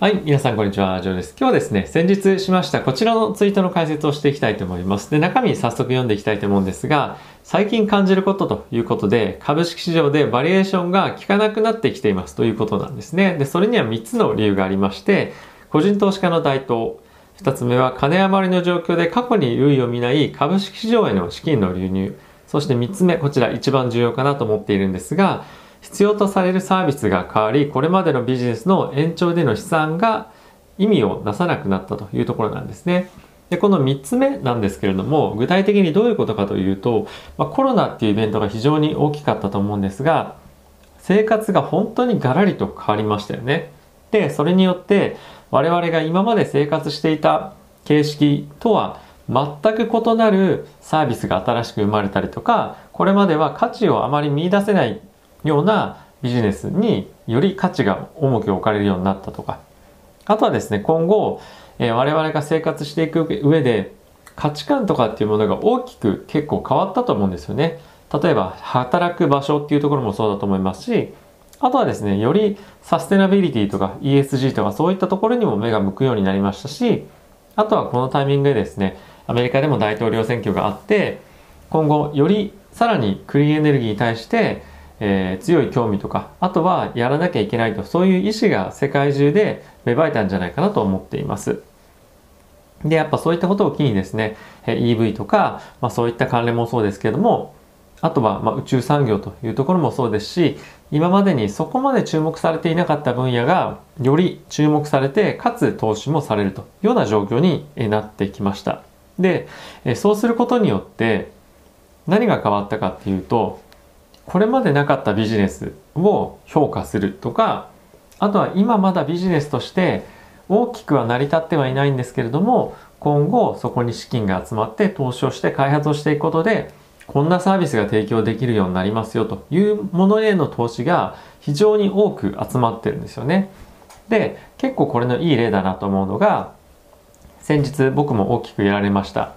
はい、皆さんこんにちは、ジョーです。今日はですね、先日しましたこちらのツイートの解説をしていきたいと思います。で、中身早速読んでいきたいと思うんですが、最近感じることということで、株式市場でバリエーションが効かなくなってきていますということなんですね。で、それには3つの理由がありまして、個人投資家の台頭、2つ目は金余りの状況で過去に類を見ない株式市場への資金の流入、そして3つ目、こちら一番重要かなと思っているんですが、必要とされるサービスが変わり、これまでのビジネスの延長での資産が意味をなさなくなったというところなんですね。で、この3つ目なんですけれども、具体的にどういうことかというと、まあ、コロナっていうイベントが非常に大きかったと思うんですが、生活が本当にガラリと変わりましたよね。で、それによって我々が今まで生活していた形式とは全く異なるサービスが新しく生まれたりとか、これまでは価値をあまり見出せないようなビジネスにより価値が重く置かれるようになったとか。あとはですね今後、えー、我々が生活していく上で価値観とかっていうものが大きく結構変わったと思うんですよね。例えば働く場所っていうところもそうだと思いますしあとはですねよりサステナビリティとか ESG とかそういったところにも目が向くようになりましたしあとはこのタイミングでですねアメリカでも大統領選挙があって今後よりさらにクリーンエネルギーに対してえー、強い興味とかあとはやらなきゃいけないとそういう意志が世界中で芽生えたんじゃないかなと思っています。でやっぱそういったことを機にですね EV とか、まあ、そういった関連もそうですけれどもあとはま宇宙産業というところもそうですし今までにそこまで注目されていなかった分野がより注目されてかつ投資もされるというような状況になってきましたでそうすることによって何が変わったかっていうとこれまでなかったビジネスを評価するとかあとは今まだビジネスとして大きくは成り立ってはいないんですけれども今後そこに資金が集まって投資をして開発をしていくことでこんなサービスが提供できるようになりますよというものへの投資が非常に多く集まってるんですよね。で結構これのいい例だなと思うのが先日僕も大きくやられました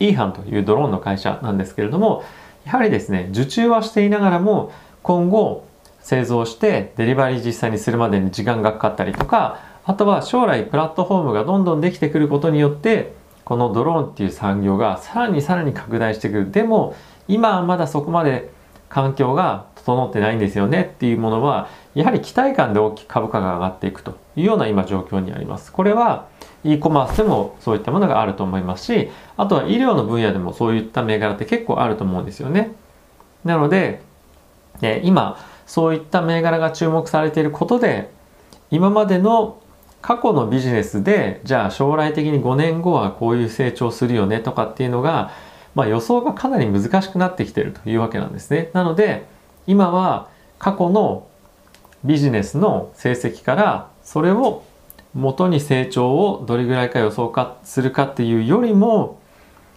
イーハンというドローンの会社なんですけれどもやはりですね受注はしていながらも今後製造してデリバリー実際にするまでに時間がかかったりとかあとは将来プラットフォームがどんどんできてくることによってこのドローンっていう産業がさらにさらに拡大してくるでも今はまだそこまで環境が整ってないんですよねっていうものはやはり期待感で大きく株価が上がっていくというような今状況にあります。これは e コマースでもそういったものがあると思いますし、あとは医療の分野でもそういった銘柄って結構あると思うんですよね。なので、え今、そういった銘柄が注目されていることで、今までの過去のビジネスで、じゃあ将来的に5年後はこういう成長するよねとかっていうのが、まあ予想がかなり難しくなってきてるというわけなんですね。なので、今は過去のビジネスの成績からそれを元に成長をどれぐらいか予想かするかっていうよりも、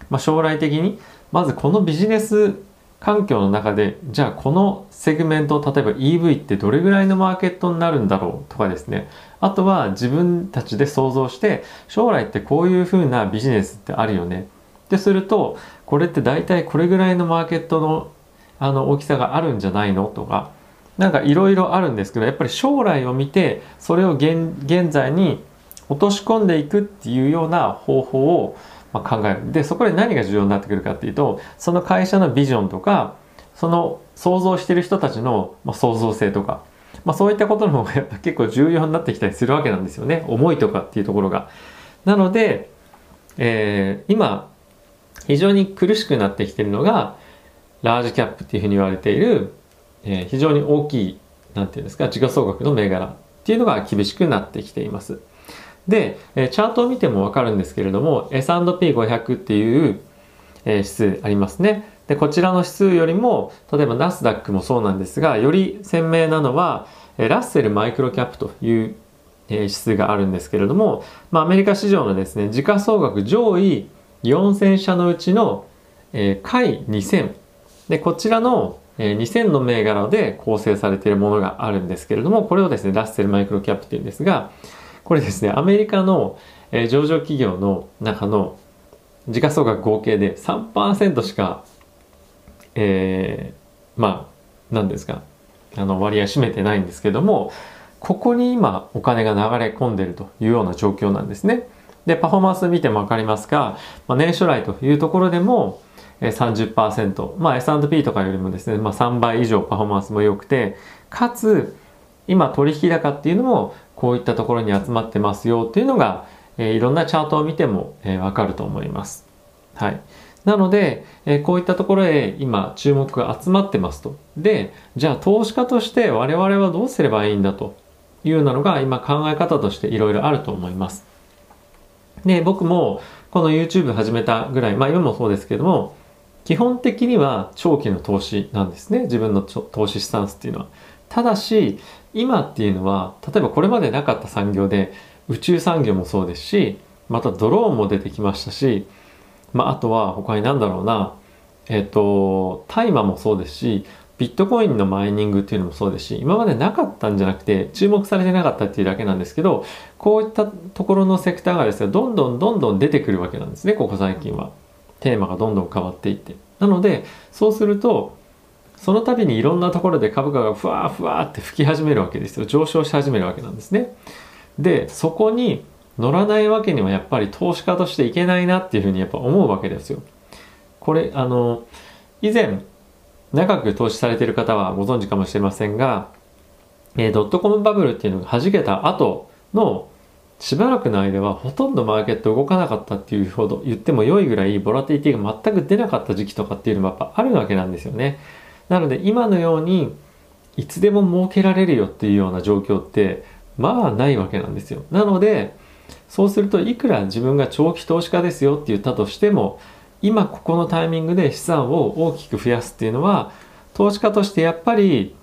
まあ、将来的にまずこのビジネス環境の中でじゃあこのセグメント例えば EV ってどれぐらいのマーケットになるんだろうとかですね。あとは自分たちで想像して将来ってこういうふうなビジネスってあるよね。ってするとこれって大体これぐらいのマーケットのあの大きさがあるんじゃないのとかなんかいろいろあるんですけどやっぱり将来を見てそれを現在に落とし込んでいくっていうような方法をま考えるでそこで何が重要になってくるかっていうとその会社のビジョンとかその想像してる人たちの、ま創造性とか、まあ、そういったことの方がやっぱ結構重要になってきたりするわけなんですよね思いとかっていうところが。なので、えー、今非常に苦しくなってきてるのがラージキャップっていうふうに言われているえー、非常に大きい、なんていうんですか、時価総額の銘柄っていうのが厳しくなってきています。で、えチャートを見てもわかるんですけれども、S&P500 っていう、え指数ありますね。で、こちらの指数よりも、例えばナスダックもそうなんですが、より鮮明なのは、えラッセルマイクロキャップという、え指数があるんですけれども、まあ、アメリカ市場のですね、時価総額上位4000社のうちの、えー、下位2000。で、こちらのえ2000の銘柄で構成されているものがあるんですけれども、これをですね、ラッセルマイクロキャップっていうんですが、これですね、アメリカの、え上場企業の中の時価総額合計で3%しか、えー、まあ、何ですか、あの割合占めてないんですけども、ここに今お金が流れ込んでるというような状況なんですね。で、パフォーマンス見ても分かりますが、まあ、年初来というところでも30%、まあ、S&P とかよりもですね、まあ、3倍以上パフォーマンスも良くて、かつ今取引高っていうのもこういったところに集まってますよっていうのが、えー、いろんなチャートを見ても、えー、分かると思います。はい。なので、えー、こういったところへ今注目が集まってますと。で、じゃあ投資家として我々はどうすればいいんだというなのが今考え方としていろいろあると思います。で、僕もこの YouTube 始めたぐらい、まあ今もそうですけども、基本的には長期の投資なんですね。自分の投資スタンスっていうのは。ただし、今っていうのは、例えばこれまでなかった産業で、宇宙産業もそうですし、またドローンも出てきましたし、まあ、あとは他に何だろうな、えっ、と、大麻もそうですし、ビットコインのマイニングっていうのもそうですし、今までなかったんじゃなくて、注目されてなかったっていうだけなんですけど、こういったところのセクターがですね、どんどんどんどん出てくるわけなんですね、ここ最近は。テーマがどんどん変わっていって。なので、そうすると、その度にいろんなところで株価がふわふわって吹き始めるわけですよ。上昇し始めるわけなんですね。で、そこに乗らないわけにはやっぱり投資家としていけないなっていうふうにやっぱ思うわけですよ。これ、あの、以前、長く投資されている方はご存知かもしれませんが、えー、ドットコムバブルっていうのが弾けた後のしばらくの間はほとんどマーケット動かなかったっていうほど言っても良いぐらいボラティティが全く出なかった時期とかっていうのもやっぱあるわけなんですよね。なので今のようにいつでも儲けられるよっていうような状況ってまあないわけなんですよ。なのでそうするといくら自分が長期投資家ですよって言ったとしても今ここのタイミングで資産を大きく増やすっていうのは投資家としてやっぱり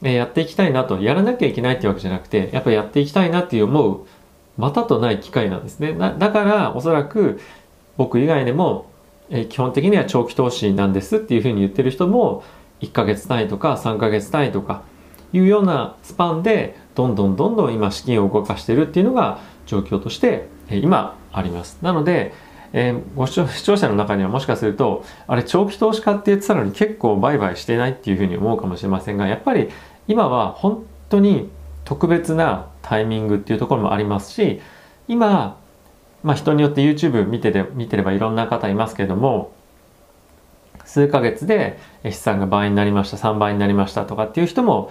やっていきたいなとやらなきゃいけないっていうわけじゃなくてやっぱやっていきたいなっていう思うまたとない機会なんですねだからおそらく僕以外でも基本的には長期投資なんですっていうふうに言ってる人も1ヶ月単位とか3ヶ月単位とかいうようなスパンでどんどんどんどん今資金を動かしてるっていうのが状況として今あります。なので、えー、ご視聴視聴者の中にはもしかするとあれ長期投資家って言ってたのに結構売買してないっていうふうに思うかもしれませんがやっぱり今は本当に特別なタイミングっていうところもありますし今、まあ、人によって YouTube 見てて見てればいろんな方いますけども数ヶ月で資産が倍になりました3倍になりましたとかっていう人も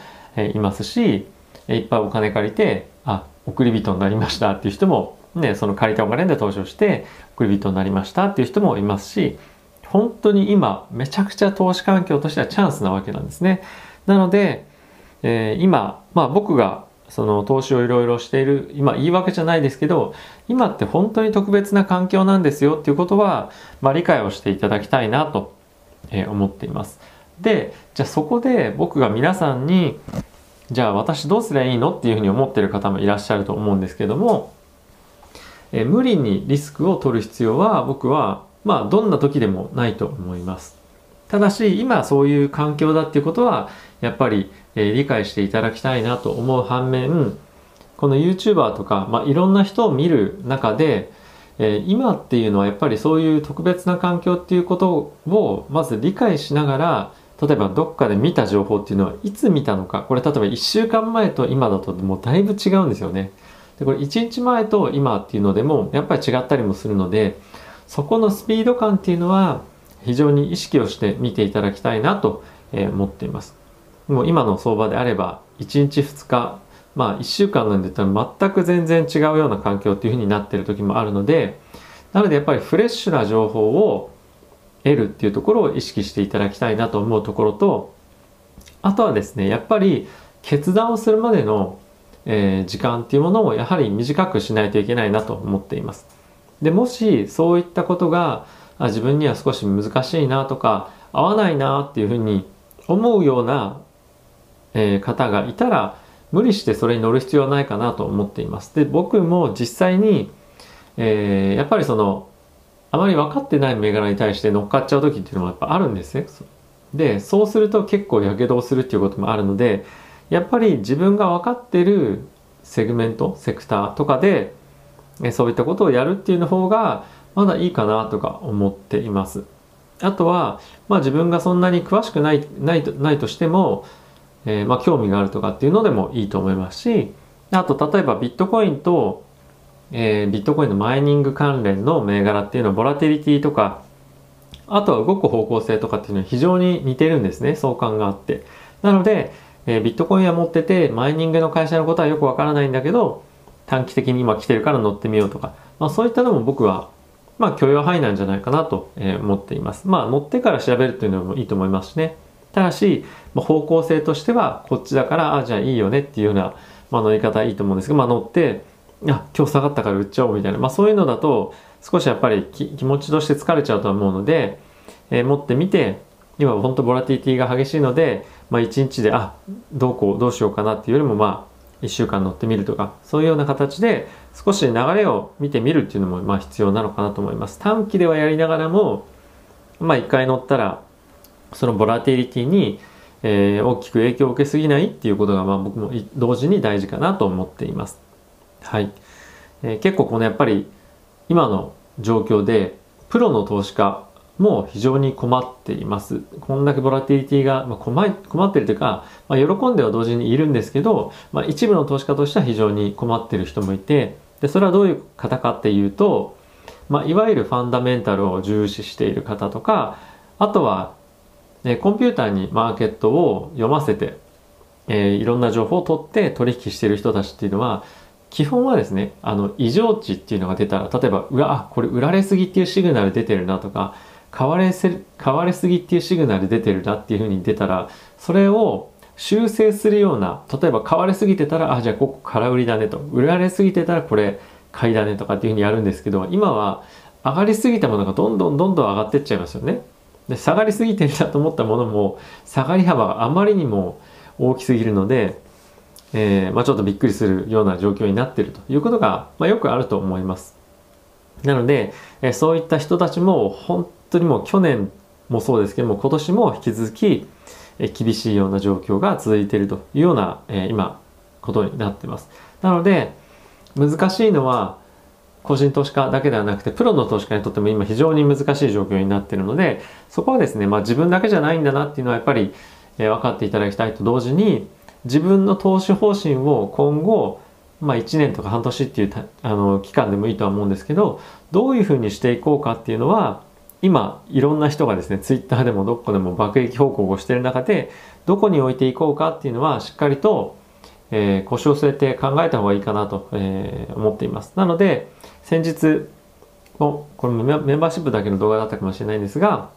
いますしいっぱいお金借りてあ送り人になりましたっていう人もねその借りたお金で投資をして送り人になりましたっていう人もいますし本当に今めちゃくちゃ投資環境としてはチャンスなわけなんですね。なので、えー、今まあ僕がその投資をいろいろしている今言い訳じゃないですけど今って本当に特別な環境なんですよっていうことは、まあ、理解をしていただきたいなとえ思っています。で、じゃあそこで僕が皆さんに、じゃあ私どうすりゃいいの？っていうふうに思ってる方もいらっしゃると思うんですけども、え無理にリスクを取る必要は僕はまあどんな時でもないと思います。ただし今そういう環境だっていうことはやっぱり、え理解していただきたいなと思う反面この YouTuber とか、まあ、いろんな人を見る中でえ、今っていうのはやっぱりそういう特別な環境っていうことをまず理解しながら例えばどっかで見た情報っていうのはいつ見たのかこれ例えば1週間前と今だともうだいぶ違うんですよね。でこれ1日前と今っていうのでもやっぱり違ったりもするのでそこのスピード感っていうのは非常に意識をして見ていただきたいなと思っています。もう今の相場であれば1日2日まあ1週間なんで言ったら全く全然違うような環境っていうふうになってる時もあるのでなのでやっぱりフレッシュな情報を得るっていうところを意識していただきたいなと思うところとあとはですねやっぱり決断をするまでの、えー、時間っていうものをやはり短くしないといけないなと思っています。でもしそういったことがあ自分には少し難しいなとか合わないなっていうふうに思うような、えー、方がいたら無理してそれに乗る必要はないかなと思っています。で、僕も実際に、えー、やっぱりその、あまり分かってない銘柄に対して乗っかっちゃう時っていうのもやっぱあるんですね。で、そうすると結構やけどをするっていうこともあるので、やっぱり自分が分かってるセグメント、セクターとかで、そういったことをやるっていうの方がまだいいかなとか思っています。あとは、まあ自分がそんなに詳しくない、ないとないとしても、えー、まあ、興味があるとかっていうのでもいいと思いますしあと例えばビットコインと、えー、ビットコインのマイニング関連の銘柄っていうのはボラテリティとかあとは動く方向性とかっていうのは非常に似てるんですね相関があってなので、えー、ビットコインは持っててマイニングの会社のことはよくわからないんだけど短期的に今来てるから乗ってみようとか、まあ、そういったのも僕はまあ許容範囲なんじゃないかなと思っています。まあ乗ってから調べるというのもいいと思いますしね。ただし、まあ、方向性としてはこっちだからああじゃあいいよねっていうような、まあ、乗り方いいと思うんですけど、まあ、乗ってあ今日下がったから売っちゃおうみたいな、まあ、そういうのだと少しやっぱり気持ちとして疲れちゃうと思うので、えー、持ってみて今本当ボラティティが激しいので、まあ、1日であどうこうどうしようかなっていうよりもまあ1週間乗ってみるとかそういうような形で少し流れを見てみるっていうのもまあ必要なのかなと思います短期ではやりながらもまあ1回乗ったらそのボラティリティに、えー、大きく影響を受けすぎないっていうことが、まあ、僕も同時に大事かなと思っています。はい。えー、結構このやっぱり今の状況でプロの投資家も非常に困っています。こんだけボラティリティが、まあ、困困ってるというか、まあ、喜んでは同時にいるんですけど、まあ、一部の投資家としては非常に困ってる人もいて、で、それはどういう方かっていうと、まあ、いわゆるファンダメンタルを重視している方とか、あとはえコンピューターにマーケットを読ませて、えー、いろんな情報を取って取引している人たちっていうのは基本はですねあの異常値っていうのが出たら例えばうわこれ売られすぎっていうシグナル出てるなとか買われせ買われすぎっていうシグナル出てるなっていうふうに出たらそれを修正するような例えば買われすぎてたらあじゃあここ空売りだねと売られすぎてたらこれ買いだねとかっていうふうにやるんですけど今は上がりすぎたものがどんどんどんどん上がってっちゃいますよね。で下がりすぎてるなと思ったものも下がり幅があまりにも大きすぎるので、えー、まあ、ちょっとびっくりするような状況になっているということが、まあ、よくあると思います。なので、えそういった人たちも本当にもう去年もそうですけども今年も引き続き、え厳しいような状況が続いているというような、え今ことになってます。なので難しいのは個人投資家だけではなくてプロの投資家にとっても今非常に難しい状況になっているのでそこはですね、まあ、自分だけじゃないんだなっていうのはやっぱり、えー、分かっていただきたいと同時に自分の投資方針を今後、まあ、1年とか半年っていうあの期間でもいいとは思うんですけどどういうふうにしていこうかっていうのは今いろんな人がですねツイッターでもどこでも爆撃報告をしている中でどこに置いていこうかっていうのはしっかりとえー、腰を据えて考えた方がいいかなと、えー、思っています。なので、先日、これもメンバーシップだけの動画だったかもしれないんですが、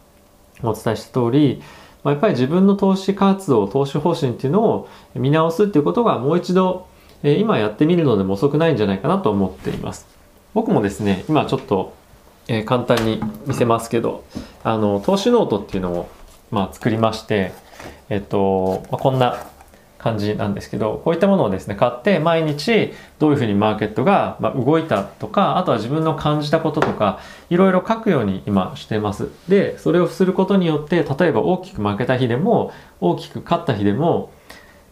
お伝えした通り、まあ、やっぱり自分の投資活動、投資方針っていうのを見直すっていうことがもう一度、えー、今やってみるのでも遅くないんじゃないかなと思っています。僕もですね、今ちょっと、えー、簡単に見せますけど、あの、投資ノートっていうのを、まあ、作りまして、えっと、まあ、こんな感じなんですけどこういったものをですね買って毎日どういうふうにマーケットが動いたとかあとは自分の感じたこととかいろいろ書くように今してます。でそれをすることによって例えば大きく負けた日でも大きく勝った日でも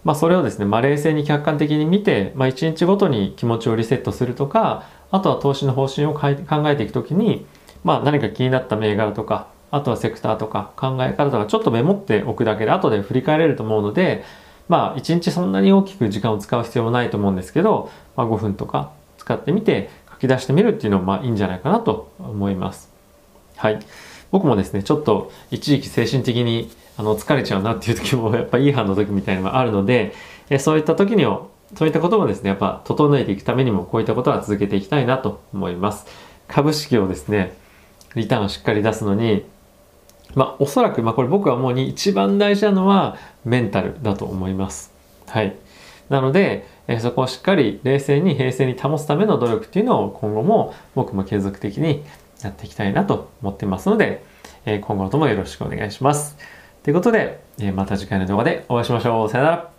まあ、それをですね、まあ、冷静に客観的に見て、まあ、1日ごとに気持ちをリセットするとかあとは投資の方針を考えていくときに、まあ、何か気になった銘柄とかあとはセクターとか考え方とかちょっとメモっておくだけで後で振り返れると思うのでまあ1日そんなに大きく時間を使う必要もないと思うんですけど、まあ、5分とか使ってみて書き出してみるっていうのもまあいいんじゃないかなと思います。はい。僕もですね、ちょっと一時期精神的にあの疲れちゃうなっていう時もやっぱいい班の時みたいなのがあるので、えそういった時には、そういったこともですね、やっぱ整えていくためにもこういったことは続けていきたいなと思います。株式をですね、リターンをしっかり出すのに、まあ、おそらく、まあ、これ僕は思うに一番大事なのはメンタルだと思います。はい。なので、えそこをしっかり冷静に平静に保つための努力っていうのを今後も僕も継続的にやっていきたいなと思ってますので、え今後ともよろしくお願いします。ということで、えまた次回の動画でお会いしましょう。さよなら。